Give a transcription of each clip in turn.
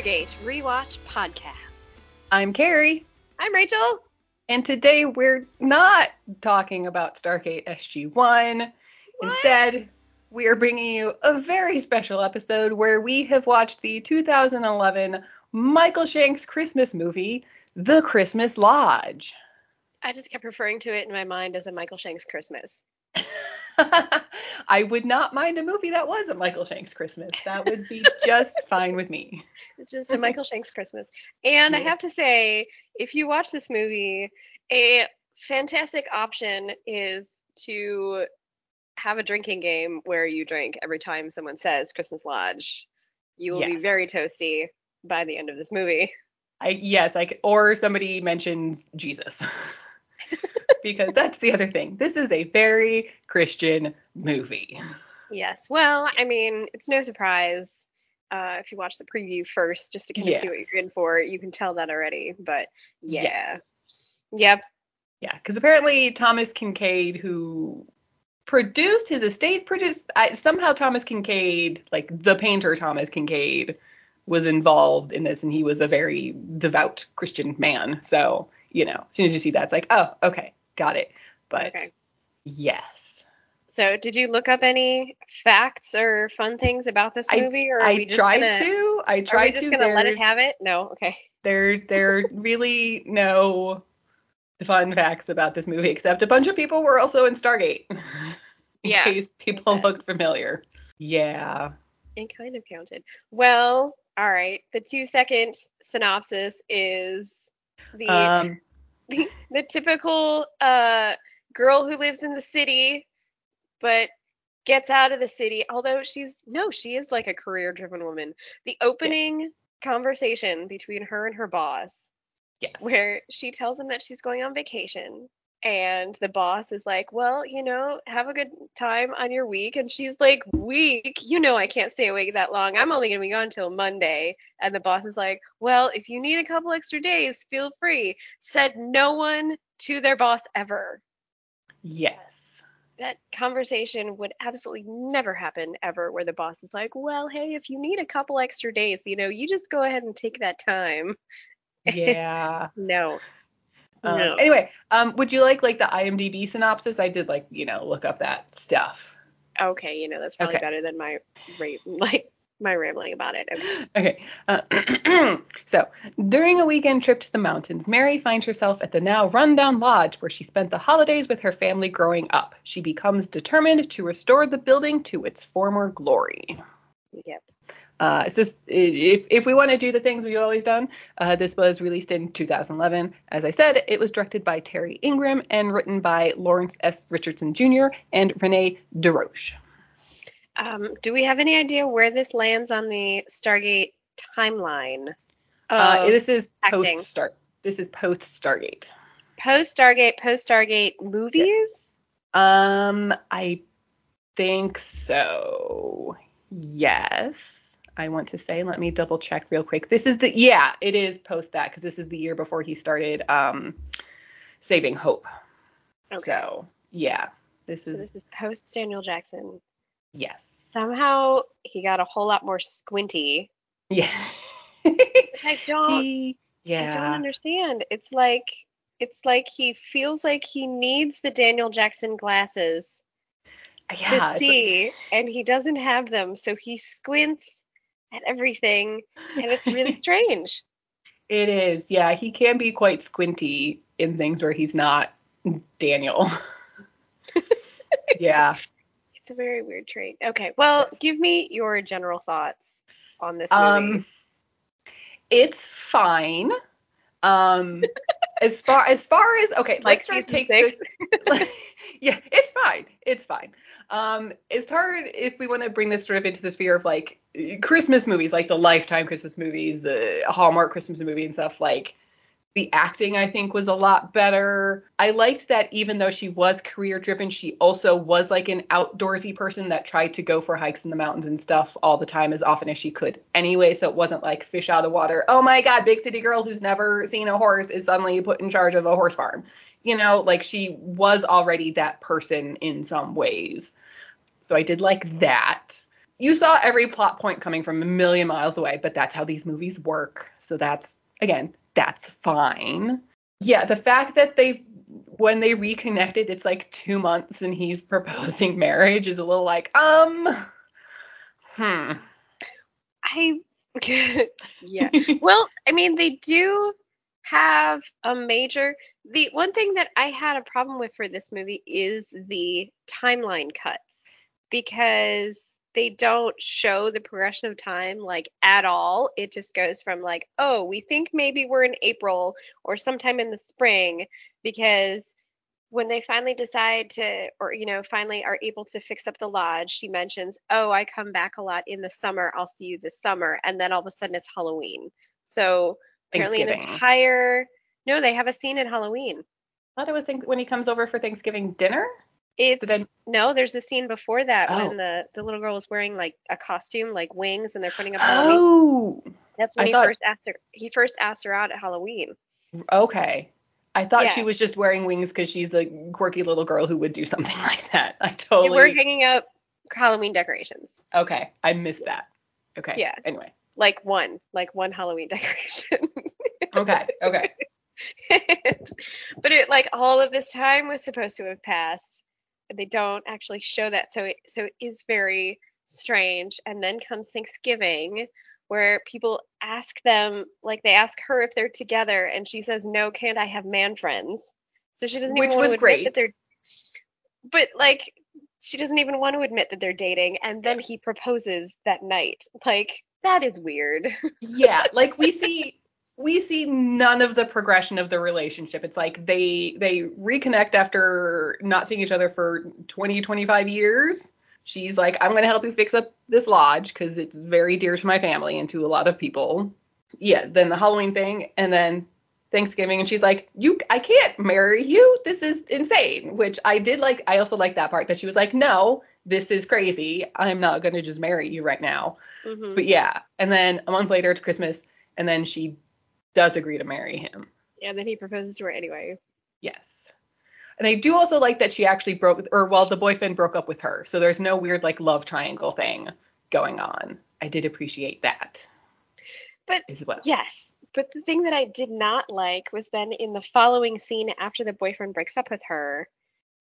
Stargate rewatch podcast. I'm Carrie, I'm Rachel. and today we're not talking about Stargate SG-1. Instead, we are bringing you a very special episode where we have watched the 2011 Michael Shanks Christmas movie, The Christmas Lodge. I just kept referring to it in my mind as a Michael Shanks Christmas. I would not mind a movie that was a Michael Shanks Christmas. That would be just fine with me. It's just a Michael Shanks Christmas. And I have to say, if you watch this movie, a fantastic option is to have a drinking game where you drink every time someone says Christmas Lodge. You will be very toasty by the end of this movie. I yes, I c- or somebody mentions Jesus. because that's the other thing. This is a very Christian movie. Yes. Well, I mean, it's no surprise. Uh, if you watch the preview first, just to kind of see what you're in for, you can tell that already. But yeah. Yes. Yep. Yeah, because apparently Thomas Kinkade, who produced his estate, produced I, somehow Thomas Kinkade, like the painter Thomas Kinkade, was involved in this, and he was a very devout Christian man. So you know, as soon as you see that, it's like, oh, okay, got it. But Okay. yes, So, did you look up any facts or fun things about this movie, or I tried gonna, to. I Are we tried just to. gonna let it have it? No. Okay. there there really no fun facts about this movie except a bunch of people were also in Stargate. in Yeah. case people Okay. looked familiar. Yeah. It kind of counted. Well, all right. The two second synopsis is the Um the typical uh girl who lives in the city but gets out of the city although she's no she is like a career driven woman the opening conversation between her and her boss yes. where she tells him that she's going on vacation and the boss is like well you know have a good time on your week and she's like week? You know i can't stay awake that long. I'm only going to be gone until monday. And the boss is like well if you need a couple extra days feel free. Said no one to their boss ever. Yes. that conversation would absolutely never happen ever where the boss is like well hey if you need a couple extra days you know you just go ahead and take that time. Yeah. no Um, No. Anyway, um, would you like like the IMDb synopsis? I did like you know look up that stuff. Okay, you know that's probably Okay. better than my like my rambling about it. Okay. Okay. Uh, so, during a weekend trip to the mountains, Mary finds herself at the now rundown lodge where she spent the holidays with her family growing up. She becomes determined to restore the building to its former glory. Yep. Uh, it's just if if we want to do the things we've always done, uh, this was released in 2011. As I said, it was directed by Terry Ingram and written by Lawrence S. Richardson Jr. and Renee DeRoche. Um, do we have any idea where this lands on the Stargate timeline? Uh, this is post start. This is post Stargate. post Stargate, post Stargate movies. Um, I think so. Yes. I want to say, let me double check real quick. This is the yeah, it is post that because this is the year before he started um Saving Hope. Okay. So yeah, this So is this is post Daniel Jackson. yes. Somehow he got a whole lot more squinty. Yeah. I don't. He- I don't understand. It's like it's like he feels like he needs the Daniel Jackson glasses Yeah. to see, and he doesn't have them, so he squints at everything, and it's really strange. It is. Yeah, he can be quite squinty in things where he's not Daniel. yeah. It's a very weird trait. Okay, well, give me your general thoughts on this movie. Um it's fine. Um as far as far as okay, like let's try to take this yeah, it's fine. It's fine. Um, it's hard if we want to bring this sort of into the sphere of like Christmas movies, like the Lifetime Christmas movies, the Hallmark Christmas movie and stuff. Like the acting, I think, was a lot better. I liked that even though she was career driven, she also was like an outdoorsy person that tried to go for hikes in the mountains and stuff all the time as often as she could anyway. So it wasn't like fish out of water. Oh my God, big city girl who's never seen a horse is suddenly put in charge of a horse farm. You know, like she was already that person in some ways. So I did like that. you saw every plot point coming from a million miles away, but that's how these movies work. So that's again, that's fine. Yeah, the fact that they when they reconnected, it's like two months and he's proposing marriage is a little like, um, hmm. I yeah. well, I mean, they do have a major. The one thing that I had a problem with for this movie is the timeline cuts because they don't show the progression of time like at all. It just goes from like, oh, we think maybe we're in April or sometime in the spring because when they finally decide to or you know finally are able to fix up the lodge she mentions oh i come back a lot in the summer. I'll see you this summer. And then all of a sudden it's halloween. So apparently an entire no they have a scene at halloween. I thought it was think- when he comes over for thanksgiving dinner it's I... no there's a scene before that oh. when the the little girl was wearing like a costume like wings and they're putting up halloween oh that's when I he thought... first asked her he first asked her out at halloween okay I thought yeah. she was just wearing wings because she's a quirky little girl who would do something like that. I totally. We're hanging up Halloween decorations. Okay, I missed that. Okay. Yeah. Anyway. Like one, like one Halloween decoration. okay. Okay. but it like all of this time was supposed to have passed, they don't actually show that. So it so it is very strange. And then comes Thanksgiving, where people ask them, like they ask her if they're together, and she says, "No, can't I have man friends?" So she doesn't even Which want to admit great. that they're. But like, she doesn't even want to admit that they're dating, and then he proposes that night. Like, that is weird. yeah, like we see we see none of the progression of the relationship. It's like they they reconnect after not seeing each other for 20 25 years she's like, I'm going to help you fix up this lodge because it's very dear to my family and to a lot of people. Yeah, then the Halloween thing, and then Thanksgiving, and she's like, "You, I can't marry you. This is insane." Which I did like. I also like that part that she was like, "No, this is crazy. I'm not going to just marry you right now." Mm-hmm. But yeah, and then a month later it's Christmas, and then she does agree to marry him. Yeah, then he proposes to her anyway. Yes. And I do also like that she actually broke, or well, the boyfriend broke up with her. So there's no weird like love triangle thing going on. I did appreciate that. But as well. yes, but the thing that I did not like was then in the following scene after the boyfriend breaks up with her,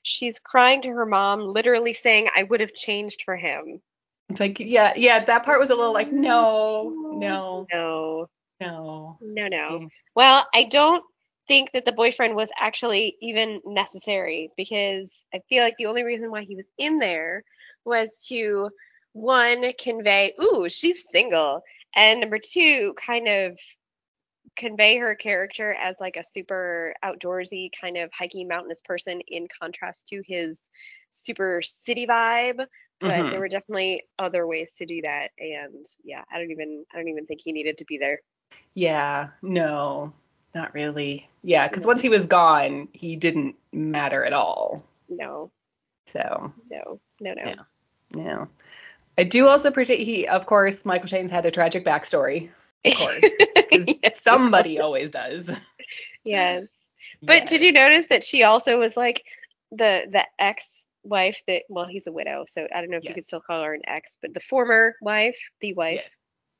she's crying to her mom, literally saying, "I would have changed for him." It's like, yeah, yeah, that part was a little like, no, no, no, no, no, no. Well, I don't think that the boyfriend was actually even necessary because I feel like the only reason why he was in there was to one convey, ooh, she's single, and number two, kind of convey her character as like a super outdoorsy kind of hiking mountainous person in contrast to his super city vibe. But mm-hmm. there were definitely other ways to do that. And yeah i don't even i don't even think he needed to be there yeah no not really. Yeah, because once he was gone, he didn't matter at all. No. So. No. No. No. No. no. I do also appreciate he, of course, Michael Shanks had a tragic backstory. Of course, yes, somebody always does. Yes. But yes. did you notice that she also was like the the ex wife that well he's a widow so I don't know if yes. you could still call her an ex but the former wife the wife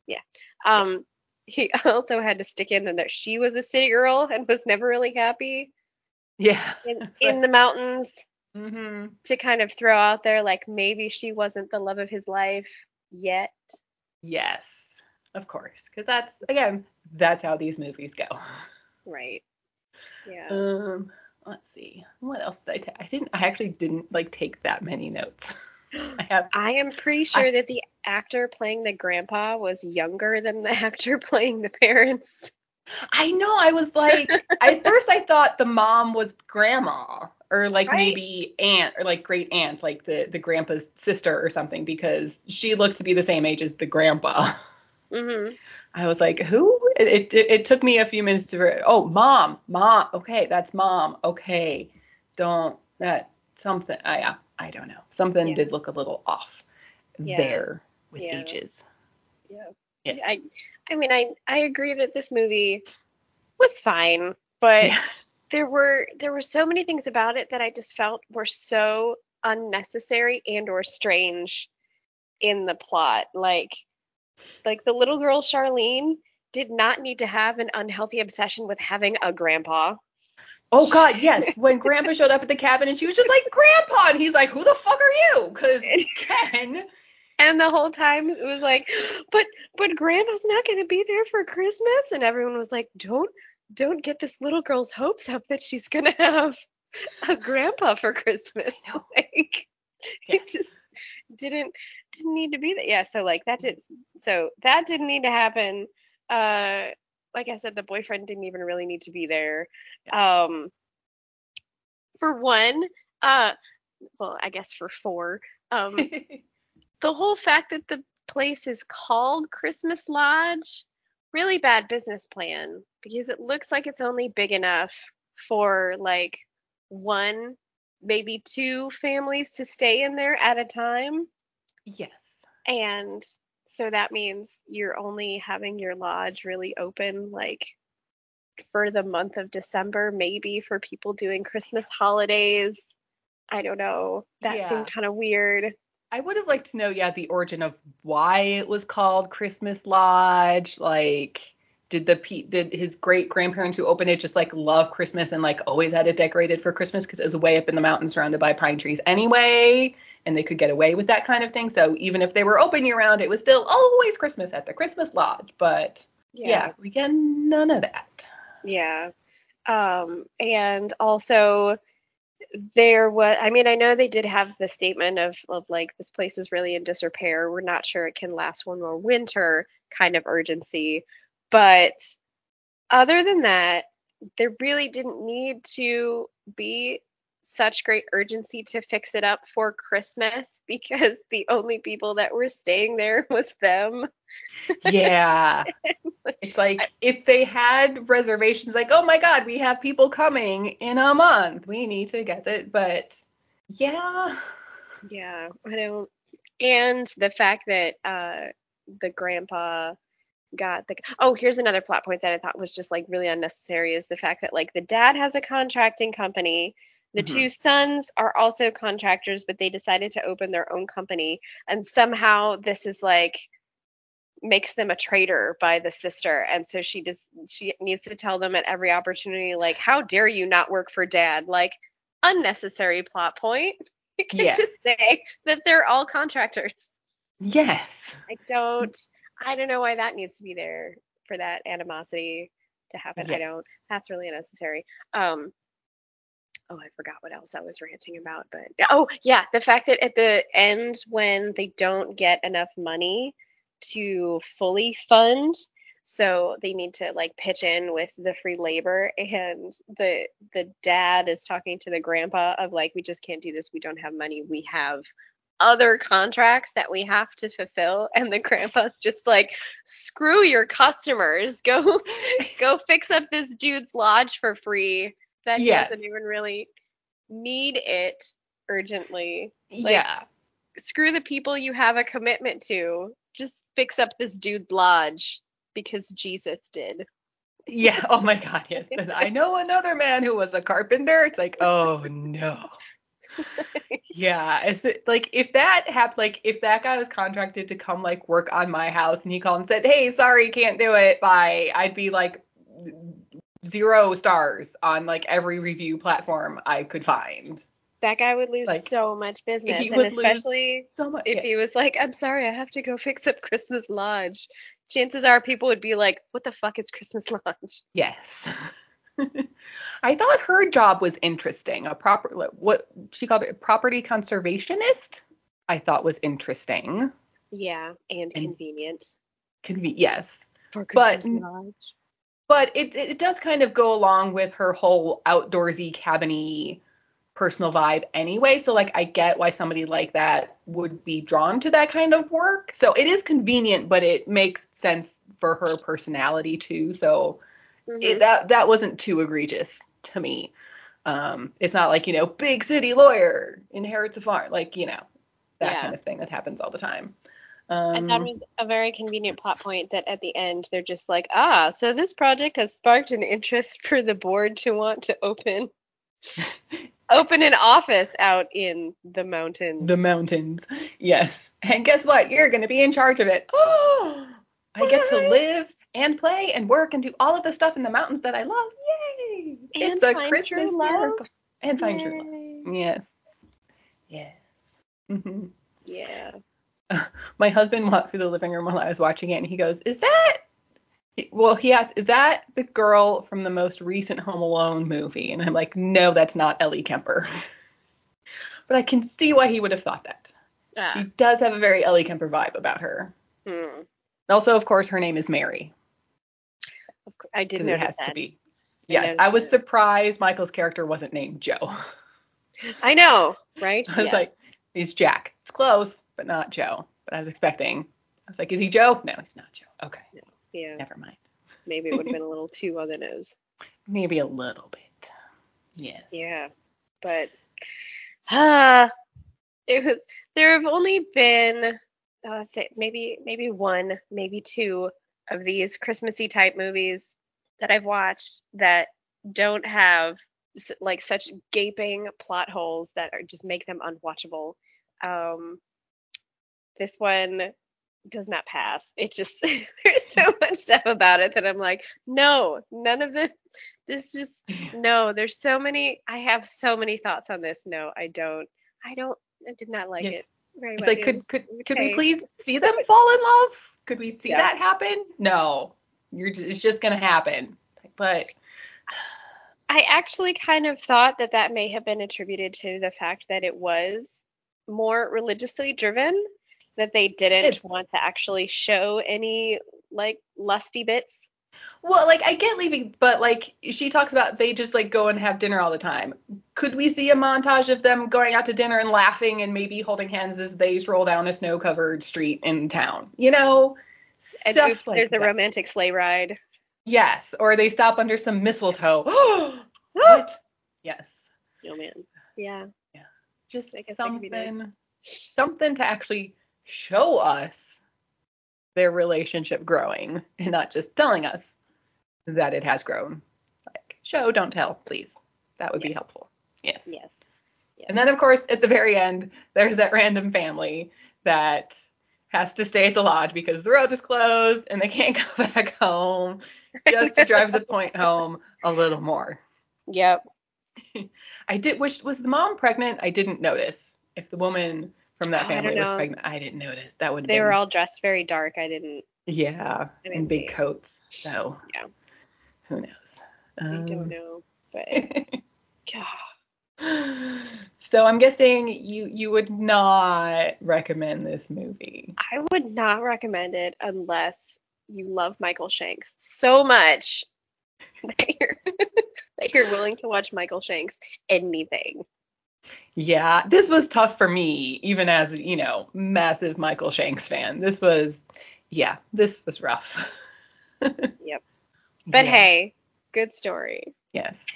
yes. yeah um he also had to stick in that she was a city girl and was never really happy. Yeah. In, in the mountains. Mm-hmm. To kind of throw out there, like maybe she wasn't the love of his life yet. Yes, of course, because that's again, that's how these movies go. Right. Yeah. Um. Let's see. What else did I take? I didn't. I actually didn't like take that many notes. I have. I am pretty sure I, that the actor playing the grandpa was younger than the actor playing the parents. I know. I was like, at first I thought the mom was grandma or like right. maybe aunt or like great aunt, like the the grandpa's sister or something, because she looked to be the same age as the grandpa. Mm-hmm. I was like, who? It, it it took me a few minutes to. Oh, mom, mom. Okay, that's mom. Okay, don't that something. Uh, I don't know. Something yeah. did look a little off yeah. there with yeah. ages. Yeah. Yes. I I mean I I agree that this movie was fine, but there were there were so many things about it that I just felt were so unnecessary and or strange in the plot. Like like the little girl Charlene did not need to have an unhealthy obsession with having a grandpa. Oh God, yes. When Grandpa showed up at the cabin and she was just like, Grandpa, and he's like, Who the fuck are you? Because Ken. And the whole time it was like, but but Grandpa's not gonna be there for Christmas, and everyone was like, don't don't get this little girl's hopes up that she's gonna have a grandpa for Christmas. Like Yeah. it just didn't didn't need to be that. Yeah, so like that did so that didn't need to happen. Uh like I said, the boyfriend didn't even really need to be there. Um for one, uh well, I guess for four, um the whole fact that the place is called Christmas Lodge, really bad business plan because it looks like it's only big enough for like one, maybe two families to stay in there at a time. yes. And so that means you're only having your lodge really open like for the month of December, maybe for people doing Christmas holidays. I don't know. That Yeah. seemed kind of weird. I would have liked to know, yeah, the origin of why it was called Christmas Lodge. Like, did the did his great grandparents who opened it just like love Christmas and like always had it decorated for Christmas because it was way up in the mountains surrounded by pine trees anyway, and they could get away with that kind of thing. So even if they were open year round, it was still always Christmas at the Christmas Lodge. But yeah, we get none of that. Yeah. Um, and also there was I mean, I know they did have the statement of of like this place is really in disrepair. We're not sure it can last one more winter kind of urgency. But other than that, there really didn't need to be such great urgency to fix it up for Christmas because the only people that were staying there was them. Yeah. It's like if they had reservations, like, oh my God, we have people coming in a month. We need to get it. But yeah. Yeah, I don't. And the fact that uh, the grandpa got the. Oh, here's another plot point that I thought was just like really unnecessary is the fact that like the dad has a contracting company. The Mhm. two sons are also contractors, but they decided to open their own company. And somehow this is like makes them a traitor by the sister. And so she just she needs to tell them at every opportunity, like, how dare you not work for dad? Like unnecessary plot point. You can Yes. just say that they're all contractors. Yes. I don't I don't know why that needs to be there for that animosity to happen. I don't. That's really unnecessary. Um Oh, I forgot what else I was ranting about, but oh yeah, the fact that at the end when they don't get enough money to fully fund, so they need to like pitch in with the free labor and the the dad is talking to the grandpa of like we just can't do this, we don't have money, we have other contracts that we have to fulfill. And the grandpa's just like screw your customers. Go go fix up this dude's lodge for free that he Yes. doesn't even really need it urgently Like- yeah. screw the people you have a commitment to just fix up this dude lodge because jesus did Yeah. Oh my God. Yes. But I know another man who was a carpenter. It's like, oh no. Yeah, it's like if that happened, like if that guy was contracted to come like work on my house and he called and said, "Hey, sorry, can't do it," bye, I'd be like zero stars on like every review platform I could find. that guy would lose Like, so much business he would lose So much. if he was like i'm sorry i have to go fix up christmas lodge chances are people would be like what the fuck is christmas lodge Yes. I thought her job was interesting. A proper what she called it, property conservationist. I thought was interesting. yeah and, And- convenient Conve- yes. for but- christmas lodge but it it does kind of go along with her whole outdoorsy cabiny personal vibe anyway. So like i get why somebody like that would be drawn to that kind of work. So it is convenient but it makes sense for her personality too. So Mhm. it, that that wasn't too egregious to me. Um it's not like you know big city lawyer inherits a farm like you know that Yeah. kind of thing that happens all the time um I thought it was a very convenient plot point that at the end they're just like, ah, so this project has sparked an interest for the board to want to open open an office out in the mountains. the mountains yes And guess what? You're going to be in charge of it. Oh, I get to live and play and work and do all of the stuff in the mountains that I love. Yay! And it's a Christmas miracle. And find true love. Yay. Yes. Yes. hmm Yeah. My husband walked through the living room while I was watching it and he goes, Is that. Well, he asked, Is that the girl from the most recent Home Alone movie? And I'm like, No, that's not Ellie Kemper. but I can see why he would have thought that. Ah. She does have a very Ellie Kemper vibe about her. Hmm. Also, of course, her name is Mary. I did Because it has that. to be. I Yes, I was that. surprised Michael's character wasn't named Joe. I know, right? I was Yeah. like, he's Jack. It's close, but not Joe. But I was expecting. I was like, is he Joe? No, he's not Joe. Okay, No. yeah, never mind. maybe it would have been a little too on the nose. Maybe a little bit. Yes. Yeah, but ah, it was. There have only been, uh, let's say, maybe maybe one, maybe two of these Christmassy type movies that I've watched that don't have like such gaping plot holes that are, just make them unwatchable. Um, this one does not pass. It just there's so much stuff about it that I'm like, no, none of this. This just no. There's so many. I have so many thoughts on this. No, I don't. I don't. I did not like Yes. it very It's much. like, could could could we please see them fall in love? Could we see Yeah. that happen? No. You're just, it's just gonna happen. But I actually kind of thought that that may have been attributed to the fact that it was more religiously driven, that they didn't It's- want to actually show any like lusty bits. well, like I get leaving, but like she talks about they just like go and have dinner all the time. Could we see a montage of them going out to dinner and laughing and maybe holding hands as they stroll down a snow-covered street in town? You know, And stuff like there's a that. romantic sleigh ride. Yes, or they stop under some mistletoe. what? Yes. Oh man. Yeah. Yeah. Just I guess that could be nice. something something to actually show us their relationship growing and not just telling us that it has grown. Like show, don't tell, please. That would be Yes. helpful. Yes. Yes. And then of course at the very end there's that random family that has to stay at the lodge because the road is closed and they can't go back home just to drive the point home a little more. Yep. I did wish was the mom pregnant? I didn't notice. If the woman from that Oh, family was pregnant, I didn't notice. That would They been were all dressed very dark. I didn't. yeah, I in big coats. So Yeah. who knows? I don't Um, know. But God. so I'm guessing you you would not recommend this movie. I would not recommend it unless you love Michael Shanks so much that you're that you're willing to watch Michael Shanks anything. Yeah, this was tough for me, even as you know, massive Michael Shanks fan. This was, yeah, this was rough. Yep. But Yeah, hey, good story. yes.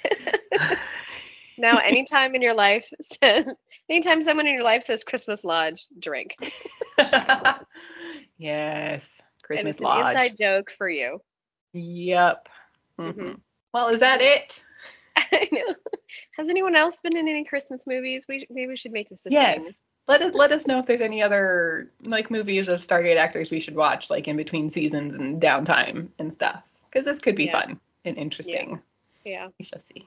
Now, anytime in your life says, anytime someone in your life says Christmas Lodge, drink. yes, Christmas it's an Lodge. inside joke for you. Yep. Mhm. Mhm. Well, is that it? I know. Has anyone else been in any Christmas movies? We maybe we should make this a thing. Yes. Let us let us know if there's any other like movies of Stargate actors we should watch like in between seasons and downtime and stuff because this could be Yeah. fun and interesting. Yeah. We shall see.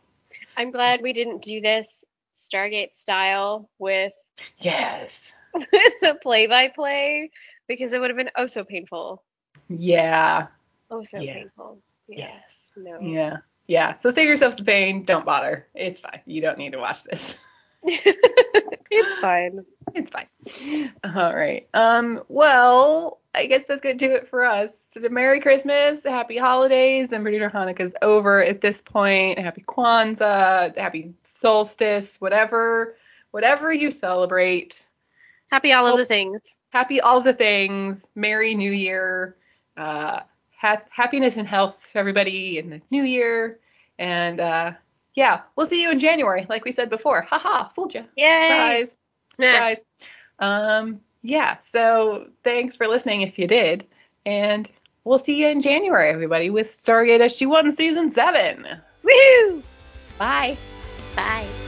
I'm glad we didn't do this Stargate style with Yes. the play-by-play because it would have been oh so painful. Yeah. Oh so Yeah. painful. Yeah. Yes. No. Yeah. Yeah. So save yourself the pain. Don't bother. It's fine. You don't need to watch this. it's fine. It's fine. All right. Um. Well, I guess that's gonna do it for us. So, Merry Christmas, Happy Holidays. I'm pretty sure Hanukkah's over at this point. Happy Kwanzaa, Happy Solstice, whatever, whatever you celebrate. Happy all of the things. Happy all the things. Merry New Year. Uh, ha- happiness and health to everybody in the new year. And uh, yeah, we'll see you in January, like we said before. Haha, fooled you. Yay. Surprise. Nah. Surprise. Um, yeah, so thanks for listening if you did. And we'll see you in January, everybody, with Stargate SG1 Season 7. Woohoo! Bye. Bye.